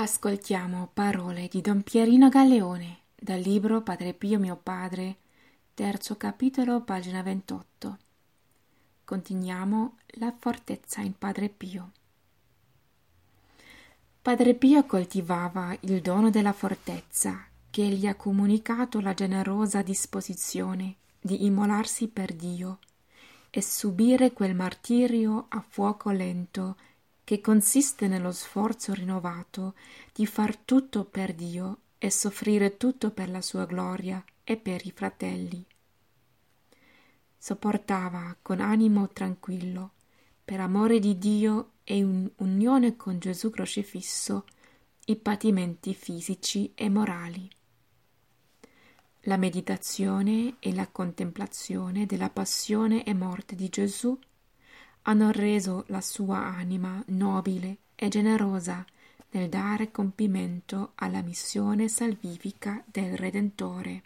Ascoltiamo parole di Don Pierino Galleone dal libro Padre Pio mio padre, terzo capitolo, pagina 28. Continuiamo la fortezza in Padre Pio. Padre Pio coltivava il dono della fortezza che gli ha comunicato la generosa disposizione di immolarsi per Dio e subire quel martirio a fuoco lento che consiste nello sforzo rinnovato di far tutto per Dio e soffrire tutto per la sua gloria e per i fratelli. Sopportava con animo tranquillo, per amore di Dio e in unione con Gesù crocifisso, i patimenti fisici e morali. La meditazione e la contemplazione della passione e morte di Gesù hanno reso la sua anima nobile e generosa nel dare compimento alla missione salvifica del Redentore.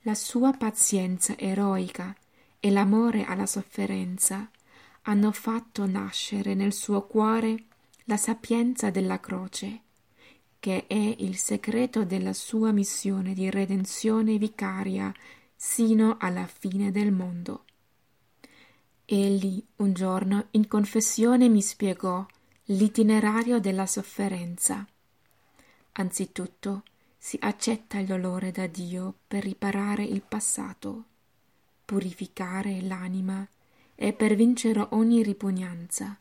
La sua pazienza eroica e l'amore alla sofferenza hanno fatto nascere nel suo cuore la sapienza della croce, che è il segreto della sua missione di redenzione vicaria sino alla fine del mondo. Egli un giorno in confessione mi spiegò l'itinerario della sofferenza. Anzitutto si accetta il dolore da Dio per riparare il passato, purificare l'anima e per vincere ogni ripugnanza.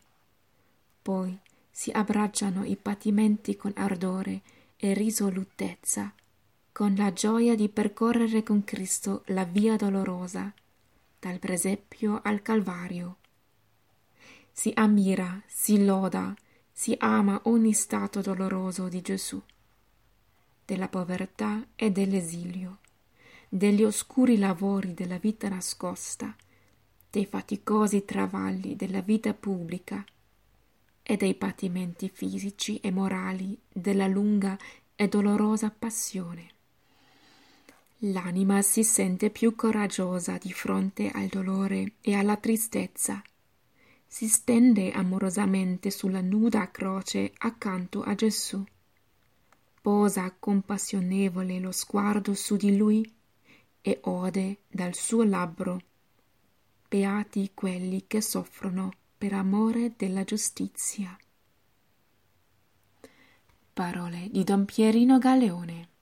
Poi si abbracciano i patimenti con ardore e risolutezza, con la gioia di percorrere con Cristo la via dolorosa dal presepio al Calvario. Si ammira, si loda, si ama ogni stato doloroso di Gesù, della povertà e dell'esilio, degli oscuri lavori della vita nascosta, dei faticosi travagli della vita pubblica e dei patimenti fisici e morali della lunga e dolorosa passione. L'anima si sente più coraggiosa di fronte al dolore e alla tristezza. Si stende amorosamente sulla nuda croce accanto a Gesù. Posa compassionevole lo sguardo su di lui e ode dal suo labbro. Beati quelli che soffrono per amore della giustizia. Parole di Don Pierino Galeone